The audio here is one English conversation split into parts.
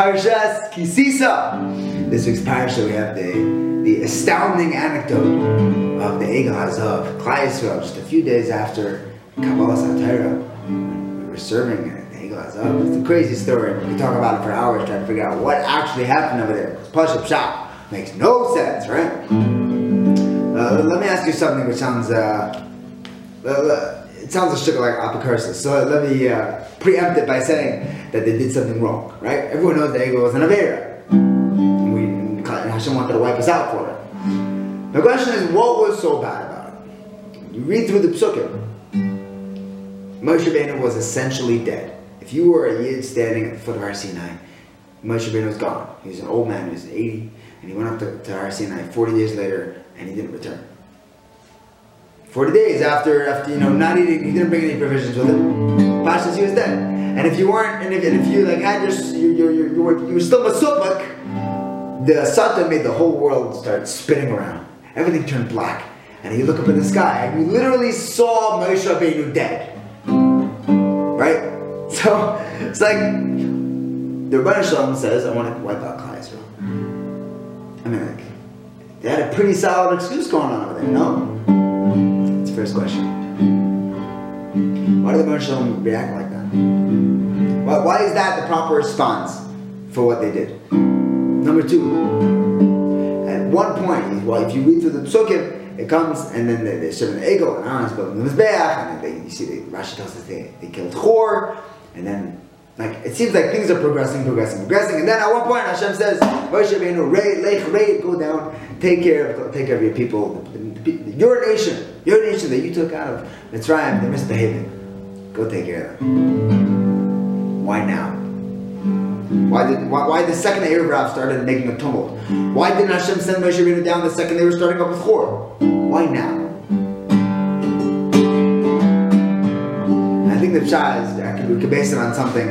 Parshas Ki Sisa. This week's parsha we have the, the astounding anecdote of the Egel Hazahav, Klai just a few days after Kabbalas Torah. We were serving the Egel Hazahav. It's a crazy story. We talk about it for hours trying to figure out what actually happened over there. Pashup Shop. Makes no sense, right? Uh, let me ask you something which sounds, uh, uh, it sounds a sugar like apocryphal. So let me uh, preempt it by saying that they did something wrong, right? Everyone knows that Egel was an Avera. And we, and Hashem wanted to wipe us out for it. The question is, what was so bad about it? You read through the psukim. Moshe Rabbeinu was essentially dead. If you were a Yid standing at the foot of Har Sinai, Moshe Rabbeinu was gone. He was an old man, he was 80, and he went up to, to Har Sinai 40 days later, and he didn't return. 40 days after, after you know, not eating, he didn't bring any provisions with him. Pashas, he was dead. And if you weren't, and if, and if you like had your, you, you, you, you, were, you were still Masupak, the Satan made the whole world start spinning around. Everything turned black. And you look up in the sky, and you literally saw Moshe Rabbeinu dead. Right? So, it's like, the Rebbe Shalom says, I want to wipe out Klal Yisrael. I mean, like, they had a pretty solid excuse going on over there, no? That's the first question. Why do the Shalom react like that? Why, why is that the proper response for what they did? Number two, at one point, well, if you read through the psukim, it comes and then they, they're serving the Egel and Aaron's building the Mizbeach, and then they, you see, the, Rashi tells us they, they killed Chur, and then like it seems like things are progressing, progressing, progressing, and then at one point Hashem says, "Moshe Rabbeinu, raid, lech, raid, go down, take care of, take care of your people, your nation, your nation that you took out of Mitzrayim, they're misbehaving. Go take care of them." Why now? Why did why, why the second Erev started making a tumult? Why didn't Hashem send Moshe Rabbeinu down the second they were starting up with Chur? Why now? I think the Pshah is, we could base it on something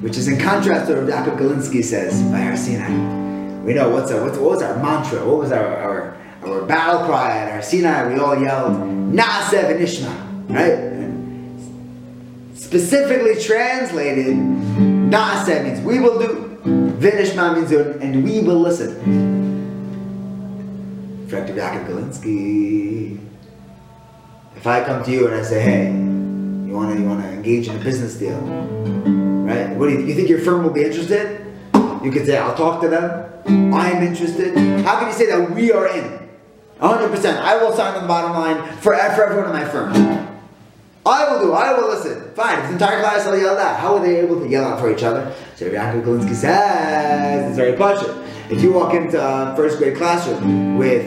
which is in contrast to what Yaakov Galinsky says by Har Sinai. We know what's our, what's, what was our mantra, what was our, our, our battle cry at Har Sinai? We all yelled, Na'aseh v'nishma, right? And specifically translated, Na'aseh means we will do, v'nishma means and we will listen. Director Yaakov Galinsky. If I come to you and I say, hey, you want to you want to engage in a business deal, right? What do you, you think your firm will be interested? You could say, I'll talk to them. I am interested. How can you say that we are in? 100%. I will sign on the bottom line for, for everyone in my firm. I will do. I will listen. Fine. The entire class will yell that, how are they able to yell out for each other? So Yaakov Galinsky says, it's very punching. If you walk into a first grade classroom with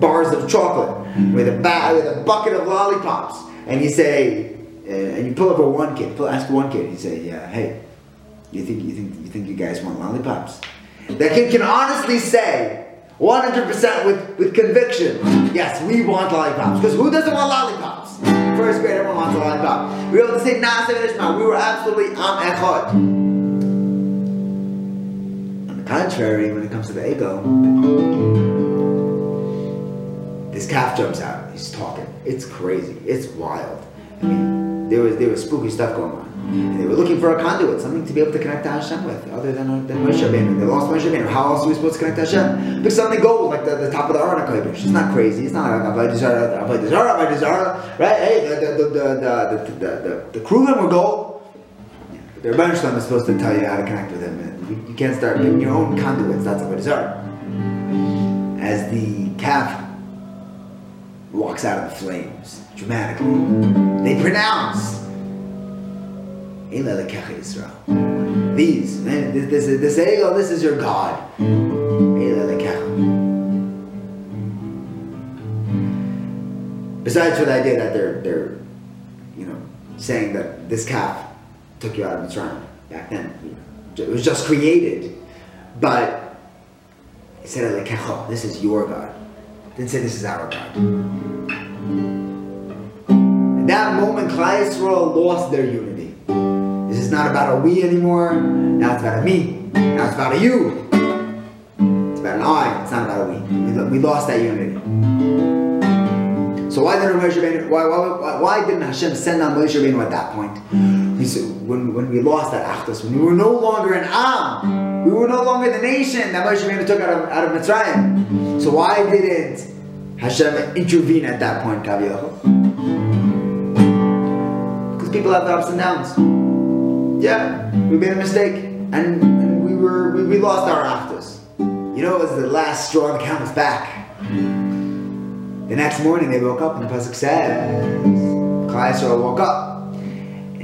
bars of chocolate, with a, ba- with a bucket of lollipops, and you say, uh, and you pull over one kid, pull, ask one kid, and you say, yeah, hey, you think you think you think you guys want lollipops? That kid can honestly say, 100% with, with conviction, yes, we want lollipops. Because who doesn't want lollipops? First grade, everyone wants a lollipop. We were able to say Ishmael. We were absolutely am echad. On the contrary, when it comes to the Egel, this calf jumps out. He's talking. It's crazy. It's wild. I mean, there was there was spooky stuff going on. And they were looking for a conduit, something to be able to connect to Hashem with, other than, uh, than Moshe Rabbeinu. They lost Moshe Rabbeinu. How else are we supposed to connect to Hashem? Pick something gold, like the, the top of the Aron Kodesh. It's not crazy. It's not Avodah Zarah, Avodah Zarah, Avodah Zarah, right? Hey, the the the the the the, the, Kruvim were gold. The Rebbeinu Shalom is supposed to tell you how to connect with him. And you, you can't start making your own conduits. That's Avodah Zarah. As the calf walks out of the flames, dramatically, they pronounce these, man, this, this, this ego, oh, this is your God. Besides for the idea that they're, they're, you know, saying that this calf took you out of Mitzrayim back then. It was just created. But he said, oh, this is your God. Didn't say this is our God. At that moment, Klal Yisrael lost their unity. This is not about a we anymore. Now it's about a me. Now it's about a you. It's about an I. It's not about a we. We lost that unity. So why didn't Moshe Rabbeinu, why, why, why, why didn't Hashem send on Moshe Rabbeinu at that point? When, when we lost that Achdus, when we were no longer an Am, we were no longer the nation that Moshe Rabbeinu took out of, out of Mitzrayim. So why didn't Hashem intervene at that point, Kaviyachol? Because people have ups and downs. Yeah, we made a mistake, and, and we were we, we lost our Achdus. You know, it was the last straw, the count was back. The next morning they woke up and the Pasuk says, Klal Yisrael woke up.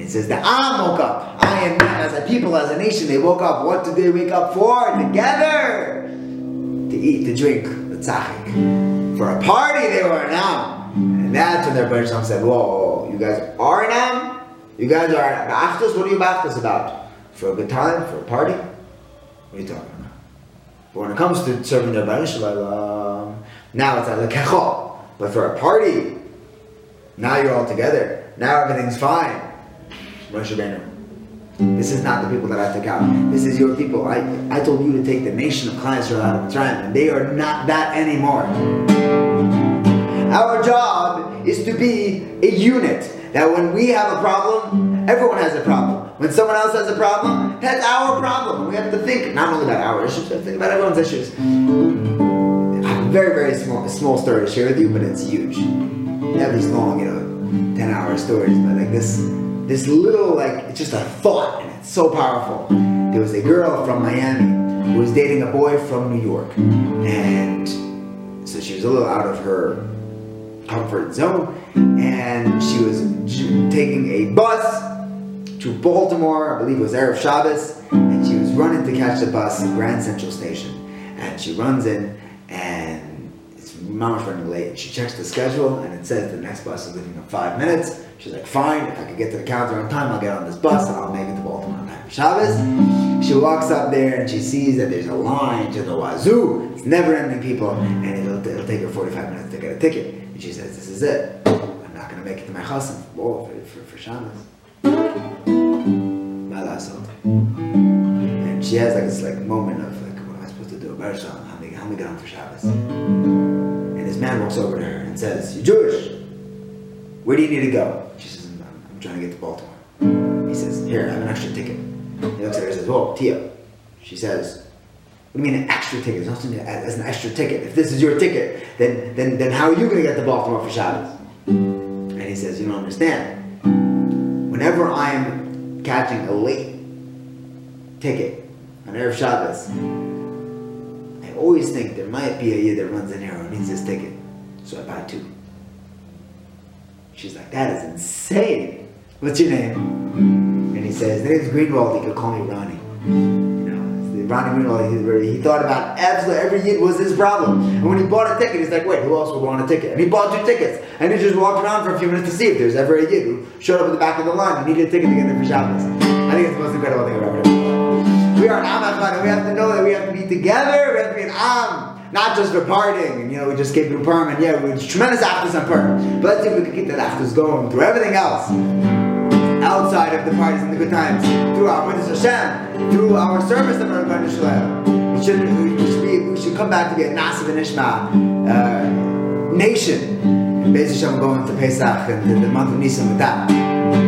It says, the Am woke up. I am them as a people, as a nation. They woke up. What did they wake up for? Together. To eat, to drink, the tzachik. For a party they were an Am. And that's when their Baruch said, whoa, you guys are an Am? You guys are an b'Achdus? What are you b'Achdus about? For a good time? For a party? What are you talking about? But when it comes to serving the Baruch now it's a lekechol. But for a party, now you're all together. Now everything's fine. Rabbeinu. This is not the people that I took out. This is your people. I, I told you to take the nation of Klal Yisrael out of Mitzrayim, and they are not that anymore. Our job is to be a unit. That when we have a problem, everyone has a problem. When someone else has a problem, that's our problem. We have to think not only about our issues, but think about everyone's issues I have A very, very small, small story to share with you, but it's huge. Not these long, you know, 10 hour stories, but like this, this little, like, it's just a thought, and it's so powerful. There was a girl from Miami who was dating a boy from New York, and so she was a little out of her comfort zone, and she was taking a bus to Baltimore, I believe it was Erev Shabbos, and she was running to catch the bus at Grand Central Station. And she runs in, and mama's running late. She checks the schedule and it says the next bus is leaving in five minutes. She's like, fine, if I can get to the counter on time, I'll get on this bus and I'll make it to Baltimore on time for Shabbos. She walks up there and she sees that there's a line to the wazoo. It's never ending people and it'll, it'll take her 45 minutes to get a ticket. And she says, this is it. I'm not going to make it to my chassan for, for, for Shabbos. And she has like this like moment of like, what am I supposed to do about Shabbos? How me get on for Shabbos? And this man walks over to her and says, You're Jewish. Where do you need to go? She says, I'm, I'm trying to get to Baltimore. He says, Here, I have an extra ticket. He looks at her and says, Whoa, Tia. She says, What do you mean an extra ticket? There's nothing as an extra ticket. If this is your ticket, then, then, then how are you going to get to Baltimore for Shabbos? And he says, You don't understand. Whenever I am catching a late ticket on Erev Shabbos, always think there might be a year that runs in here and needs this ticket. So I buy two. She's like, that is insane. What's your name? And he says, name's Greenwald. He could call me Ronnie. You know, Ronnie Greenwald, he, he thought about absolutely every year was his problem. And when he bought a ticket, he's like, wait, who else would want a ticket? And he bought two tickets. And he just walked around for a few minutes to see if there's ever a yid who showed up at the back of the line and needed a ticket to get there for Shabbos. I think it's the most incredible thing I've ever done. We are an Am and we have to know that we have to be together, we have to be an Am, not just for partying, and you know, we just gave you Purim, and yeah, we had tremendous Achdus on Purim. But let's see if we can keep that Achdus going through everything else. Outside of the parties and the good times, through our Mitzvah Hashem, through our service of our Rebbeinu. We should, we should, be, we should come back to be a Na'aseh v'nishma uh, nation. And Hashem going to Pesach and the, the month of Nisan with that.